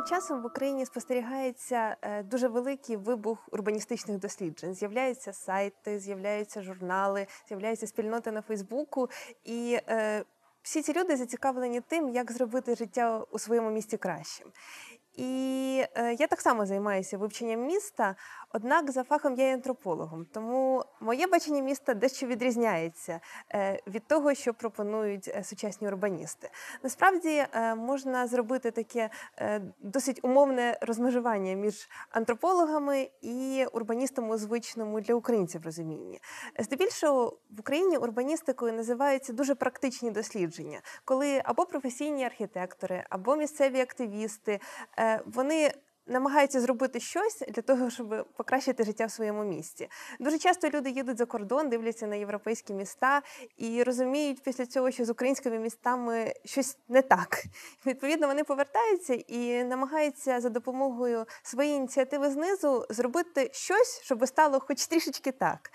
Останнім часом в Україні спостерігається е, дуже великий вибух урбаністичних досліджень. З'являються сайти, з'являються журнали, з'являються спільноти на Фейсбуку, і е, всі ці люди зацікавлені тим, як зробити життя у своєму місті кращим. І е, я так само займаюся вивченням міста, однак за фахом я є антропологом. Тому моє бачення міста дещо відрізняється е, від того, що пропонують е, сучасні урбаністи. Насправді е, можна зробити таке досить умовне розмежування між антропологами і урбаністами у звичному для українців розумінні. Здебільшого в Україні урбаністикою називаються дуже практичні дослідження, коли або професійні архітектори, або місцеві активісти. Вони намагаються зробити щось для того, щоб покращити життя в своєму місті. Дуже часто люди їдуть за кордон, дивляться на європейські міста і розуміють після цього, що з українськими містами щось не так. Відповідно, вони повертаються і намагаються за допомогою своєї ініціативи знизу зробити щось, щоб стало хоч трішечки так.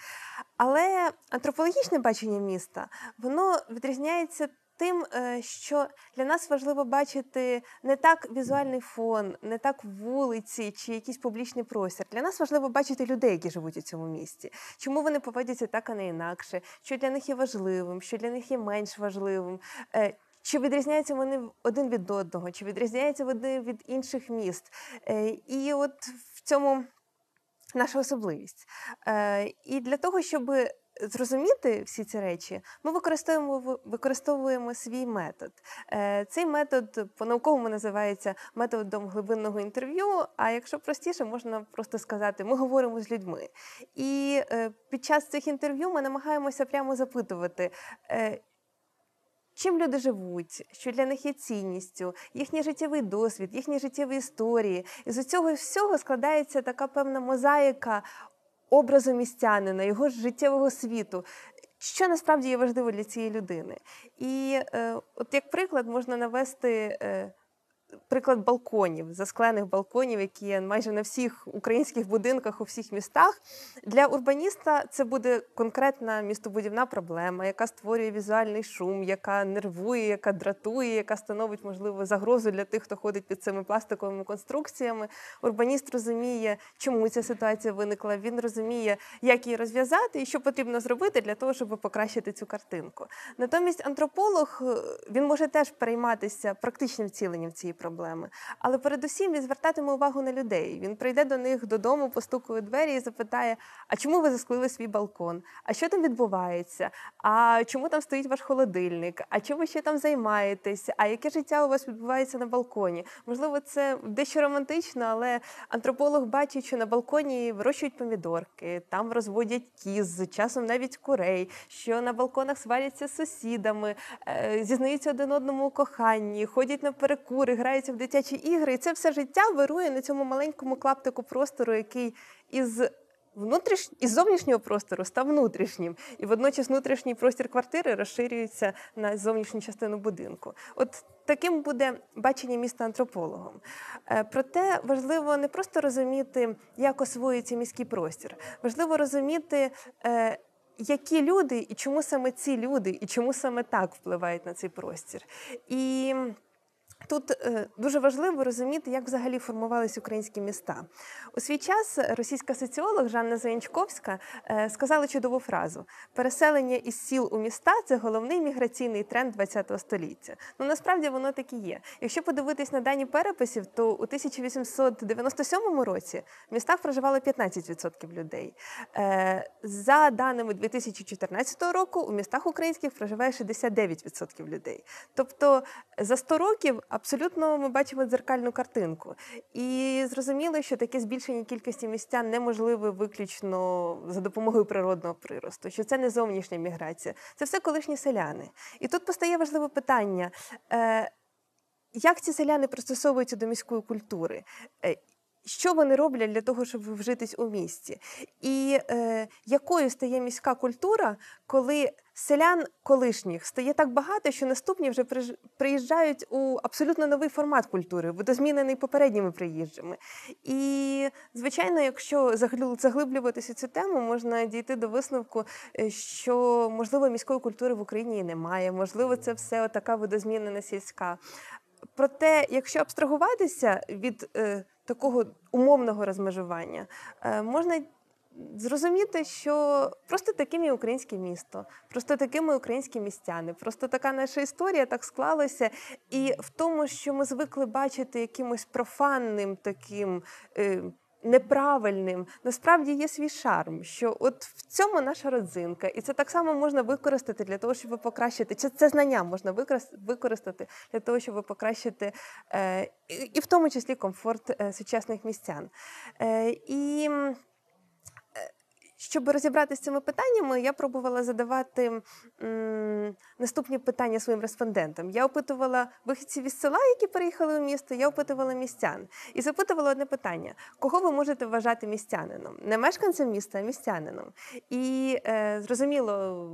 Але антропологічне бачення міста воно відрізняється тим, е, що для нас важливо бачити не так візуальний фон, не так вулиці чи якийсь публічний простір. Для нас важливо бачити людей, які живуть у цьому місті. Чому вони поводяться так, а не інакше, що для них є важливим, що для них є менш важливим. Е, чи відрізняються вони один від одного, чи відрізняються вони від інших міст? Е, і от в цьому наша особливість. І для того, щоб зрозуміти всі ці речі, ми використовуємо використовуємо свій метод. Е, цей метод по-науковому називається методом глибинного інтерв'ю. А якщо простіше, можна просто сказати, ми говоримо з людьми. І е, під час цих інтерв'ю ми намагаємося прямо запитувати. Е, чим люди живуть, що для них є цінністю, їхній життєвий досвід, їхні життєві історії. І з цього всього складається така певна мозаїка образу містянина, його життєвого світу. Що насправді є важливо для цієї людини? І е, от як приклад можна навести. Е, приклад балконів, засклених балконів, які є майже на всіх українських будинках у всіх містах. Для урбаніста це буде конкретна містобудівна проблема, яка створює візуальний шум, яка нервує, яка дратує, яка становить, можливо, загрозу для тих, хто ходить під цими пластиковими конструкціями. Урбаніст розуміє, чому ця ситуація виникла. Він розуміє, як її розв'язати і що потрібно зробити для того, щоб покращити цю картинку. Натомість антрополог він може теж перейматися практичним вціленням цієї проблеми. Але передусім він звертатиме увагу на людей. Він прийде до них додому, постукує двері і запитає: А чому ви засклили свій балкон? А що там відбувається? А чому там стоїть ваш холодильник? А чим ви ще там займаєтесь? А яке життя у вас відбувається на балконі? Можливо, це дещо романтично, але антрополог бачить, що на балконі вирощують помідорки, там розводять кіз, часом навіть курей, що на балконах сваряться з сусідами, е, зізнаються один одному у коханні, ходять на перекури граються в дитячі ігри, і це все життя вирує на цьому маленькому клаптику простору, який із внутріш... із зовнішнього простору став внутрішнім, і водночас внутрішній простір квартири розширюється на зовнішню частину будинку. От таким буде бачення міста антропологом. Е, проте важливо не просто розуміти, як освоюється міський простір, важливо розуміти. Е, які люди, і чому саме ці люди, і чому саме так впливають на цей простір? І Тут е, дуже важливо розуміти, як взагалі формувалися українські міста. У свій час російська соціолог Жанна Заянчковська е, сказала чудову фразу: переселення із сіл у міста це головний міграційний тренд ХХ століття. Ну насправді воно так і є. Якщо подивитись на дані переписів, то у 1897 році в містах проживало 15% людей. Е, за даними 2014 року, у містах українських проживає 69% людей. Тобто за 100 років абсолютно ми бачимо дзеркальну картинку. І зрозуміло, що таке збільшення кількості містян неможливе виключно за допомогою природного приросту, що це не зовнішня міграція, це все колишні селяни. І тут постає важливе питання. Е, як ці селяни пристосовуються до міської культури? Що вони роблять для того, щоб вжитись у місті? І е, якою стає міська культура, коли селян колишніх стає так багато, що наступні вже приїжджають у абсолютно новий формат культури, видозмінений попередніми приїжджами. І, звичайно, якщо заглиблюватися цю тему, можна дійти до висновку, е, що можливо міської культури в Україні немає, можливо, це все така видозмінена сільська. Проте, якщо абстрагуватися від е, такого умовного розмежування, е, можна зрозуміти, що просто таким і українське місто, просто такими українські містяни, просто така наша історія так склалася. І в тому, що ми звикли бачити якимось профанним таким. Неправильним насправді є свій шарм, що от в цьому наша родзинка, і це так само можна використати для того, щоб покращити. Чи це знання можна використати для того, щоб покращити е, і в тому числі комфорт е, сучасних містян. Е, І щоб розібратися з цими питаннями, я пробувала задавати м, наступні питання своїм респондентам. Я опитувала вихідців із села, які переїхали у місто, я опитувала містян і запитувала одне питання: кого ви можете вважати містянином? Не мешканцем міста, а містянином. І е, зрозуміло,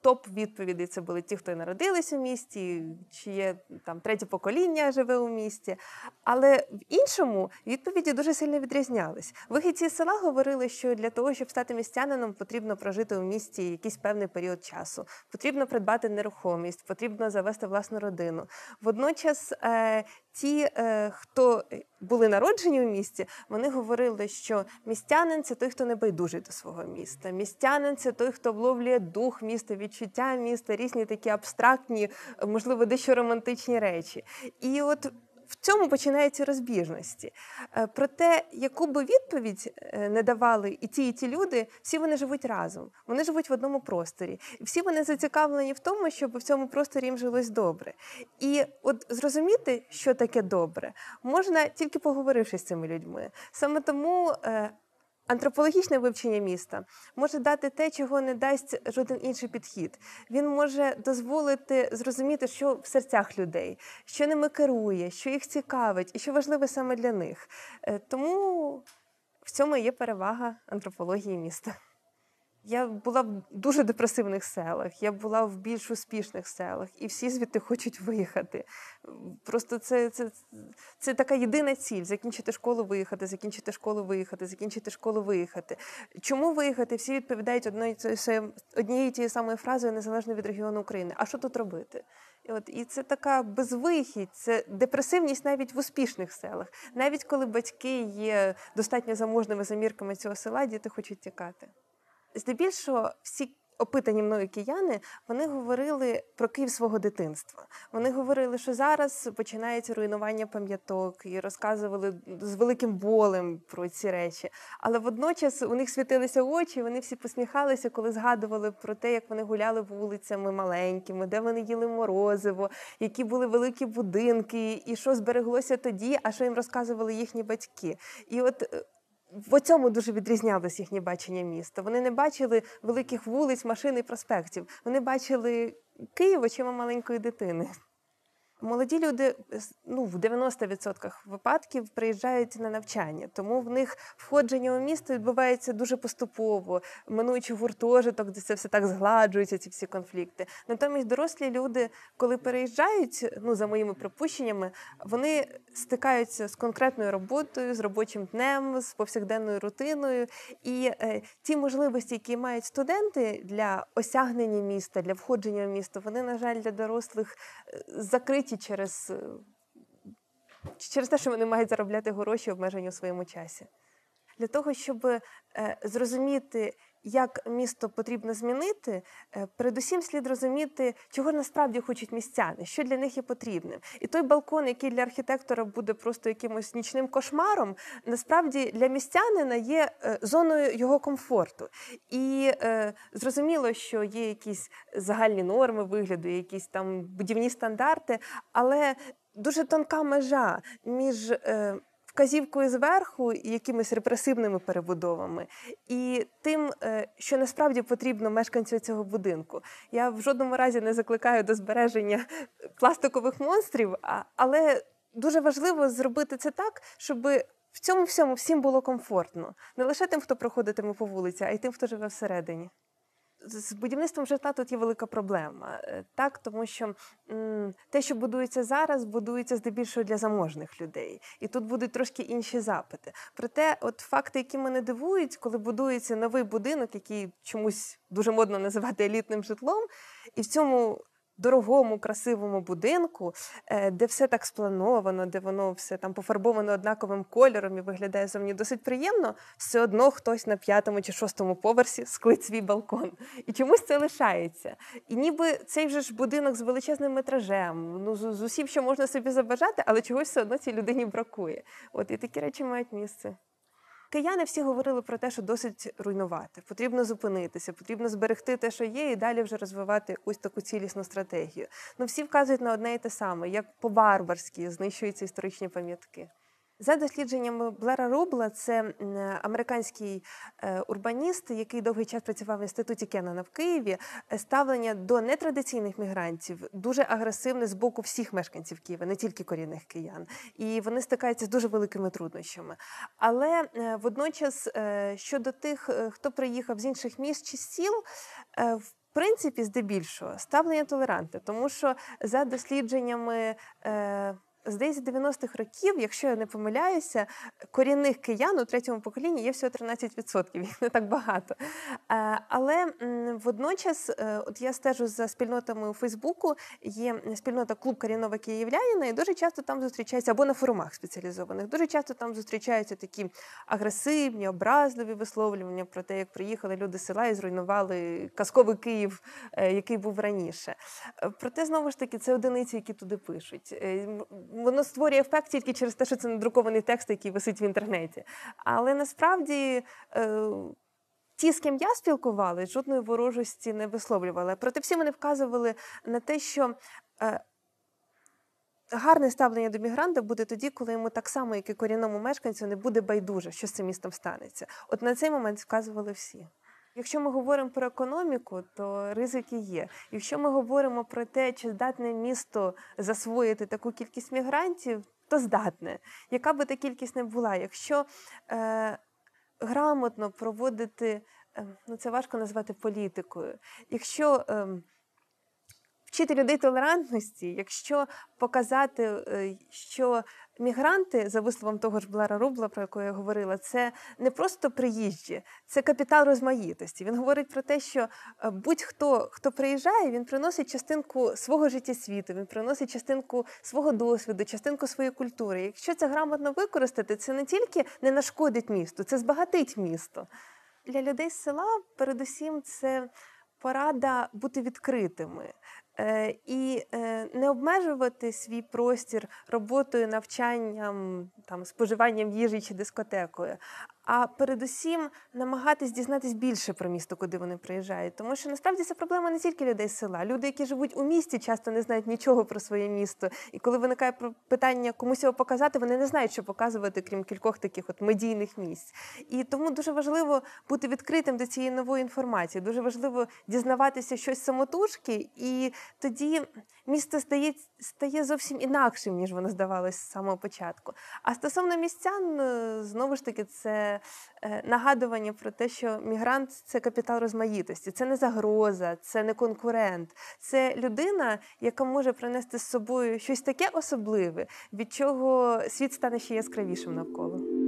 топ відповідей це були ті, хто народились у місті, чи є там третє покоління живе у місті. Але в іншому відповіді дуже сильно відрізнялись. Вихідці з села говорили, що для того, щоб стати містянином, містянином потрібно прожити у місті якийсь певний період часу, потрібно придбати нерухомість, потрібно завести власну родину. Водночас е, ті, е, хто були народжені у місті, вони говорили, що містянин це той, хто не байдужий до свого міста. Містянин це той, хто вловлює дух міста, відчуття міста, різні такі абстрактні, можливо, дещо романтичні речі. І от в цьому починаються розбіжності. Е, про те, яку би відповідь е, не давали і ті, і ті люди, всі вони живуть разом, вони живуть в одному просторі. І всі вони зацікавлені в тому, щоб в цьому просторі їм жилось добре. І от зрозуміти, що таке добре, можна тільки поговоривши з цими людьми. Саме тому е, Антропологічне вивчення міста може дати те, чого не дасть жоден інший підхід. Він може дозволити зрозуміти, що в серцях людей, що ними керує, що їх цікавить і що важливе саме для них. Е, тому в цьому є перевага антропології міста. Я була в дуже депресивних селах, я була в більш успішних селах, і всі звідти хочуть виїхати. Просто це це, це така єдина ціль: закінчити школу, виїхати, закінчити школу, виїхати, закінчити школу, виїхати. Чому виїхати? Всі відповідають однією тією самою фразою незалежно від регіону України. А що тут робити? І от і це така безвихідь, це депресивність навіть в успішних селах. Навіть коли батьки є достатньо заможними замірками цього села, діти хочуть тікати здебільшого всі. Опитані мною кияни, вони говорили про Київ свого дитинства. Вони говорили, що зараз починається руйнування пам'яток і розказували з великим болем про ці речі. Але водночас у них світилися очі, вони всі посміхалися, коли згадували про те, як вони гуляли вулицями маленькими, де вони їли морозиво, які були великі будинки, і що збереглося тоді, а що їм розказували їхні батьки. І от е, в цьому дуже відрізнялось їхнє бачення міста. Вони не бачили великих вулиць, машин і проспектів. Вони бачили Київ очима маленької дитини. Молоді люди ну, в 90% випадків приїжджають на навчання, тому в них входження у місто відбувається дуже поступово, минуючи гуртожиток, де це все так згладжується, ці всі конфлікти. Натомість дорослі люди, коли переїжджають, ну за моїми припущеннями, вони стикаються з конкретною роботою, з робочим днем, з повсякденною рутиною. І е, ті можливості, які мають студенти для осягнення міста, для входження в місто, вони, на жаль, для дорослих е, закриті закриті через е, через те, що вони мають заробляти гроші обмежені у своєму часі. Для того, щоб е, зрозуміти, як місто потрібно змінити, е, передусім слід розуміти, чого насправді хочуть містяни, що для них є потрібним. І той балкон, який для архітектора буде просто якимось нічним кошмаром, насправді для містянина є е, зоною його комфорту. І е, зрозуміло, що є якісь загальні норми вигляду, якісь там будівні стандарти, але дуже тонка межа між. Е, вказівкою зверху і якимись репресивними перебудовами, і тим, е, що насправді потрібно мешканцю цього будинку. Я в жодному разі не закликаю до збереження пластикових монстрів, але дуже важливо зробити це так, щоб. В цьому всьому всім було комфортно не лише тим, хто проходитиме по вулиці, а й тим, хто живе всередині з будівництвом житла тут є велика проблема, е, так тому що м, те, що будується зараз, будується здебільшого для заможних людей, і тут будуть трошки інші запити. Проте, от факти, які мене дивують, коли будується новий будинок, який чомусь дуже модно називати елітним житлом, і в цьому дорогому, красивому будинку, е, де все так сплановано, де воно все там пофарбовано однаковим кольором і виглядає зовні досить приємно, все одно хтось на п'ятому чи шостому поверсі склить свій балкон. І чомусь це лишається. І ніби цей вже ж будинок з величезним метражем, ну з, з усім, що можна собі забажати, але чогось все одно цій людині бракує. От і такі речі мають місце. Кияни всі говорили про те, що досить руйнувати. Потрібно зупинитися, потрібно зберегти те, що є, і далі вже розвивати ось таку цілісну стратегію. Ну всі вказують на одне і те саме, як по-барбарськи знищуються історичні пам'ятки. За дослідженнями Блера Рубла, це американський е, урбаніст, який довгий час працював в інституті Кеннона в Києві. е, Ставлення до нетрадиційних мігрантів дуже агресивне з боку всіх мешканців Києва, не тільки корінних киян. І вони стикаються з дуже великими труднощами. Але е, водночас щодо тих, хто приїхав з інших міст чи сіл, в принципі, здебільшого ставлення толерантне, тому що за дослідженнями. Здається, 90-х років, якщо я не помиляюся, корінних киян у третьому поколінні є всього 13%, їх не так багато. Е, Але водночас, е, от я стежу за спільнотами у Фейсбуку, є спільнота клуб корінного київлянина, і дуже часто там зустрічаються або на форумах спеціалізованих. Дуже часто там зустрічаються такі агресивні, образливі висловлювання про те, як приїхали люди з села і зруйнували казковий Київ, е, який був раніше. Проте знову ж таки це одиниці, які туди пишуть. Воно створює ефект тільки через те, що це надрукований текст, який висить в інтернеті. Але насправді. е, Ті, з ким я спілкувалась, жодної ворожості не висловлювали. Проте всі вони вказували на те, що е, гарне ставлення до мігранта буде тоді, коли йому так само, як і корінному мешканцю, не буде байдуже, що з цим містом станеться. От на цей момент вказували всі. Якщо ми говоримо про економіку, то ризики є. Якщо ми говоримо про те, чи здатне місто засвоїти таку кількість мігрантів, то здатне. Яка би та кількість не була, якщо е, грамотно проводити, е, ну це важко назвати політикою. Якщо е, вчити людей толерантності, якщо показати, е, що мігранти, за висловом того ж Блара Рубла, про якого я говорила, це не просто приїжджі, це капітал розмаїтості. Він говорить про те, що е, будь-хто, хто приїжджає, він приносить частинку свого життя світу, він приносить частинку свого досвіду, частинку своєї культури. Якщо це грамотно використати, це не тільки не нашкодить місту, це збагатить місто. Для людей з села, передусім, це порада бути відкритими. Е, І е, не обмежувати свій простір роботою, навчанням, там, споживанням їжі чи дискотекою, а передусім намагатись дізнатись більше про місто, куди вони приїжджають. Тому що насправді це проблема не тільки людей з села. Люди, які живуть у місті, часто не знають нічого про своє місто. І коли виникає питання комусь його показати, вони не знають, що показувати, крім кількох таких от медійних місць. І тому дуже важливо бути відкритим до цієї нової інформації. Дуже важливо дізнаватися щось самотужки, і тоді місто стає, стає зовсім інакшим, ніж воно здавалось з самого початку. А стосовно містян, е, знову ж таки, це е, нагадування про те, що мігрант це капітал розмаїтості, це не загроза, це не конкурент, це людина, яка може принести з собою щось таке особливе, від чого світ стане ще яскравішим навколо.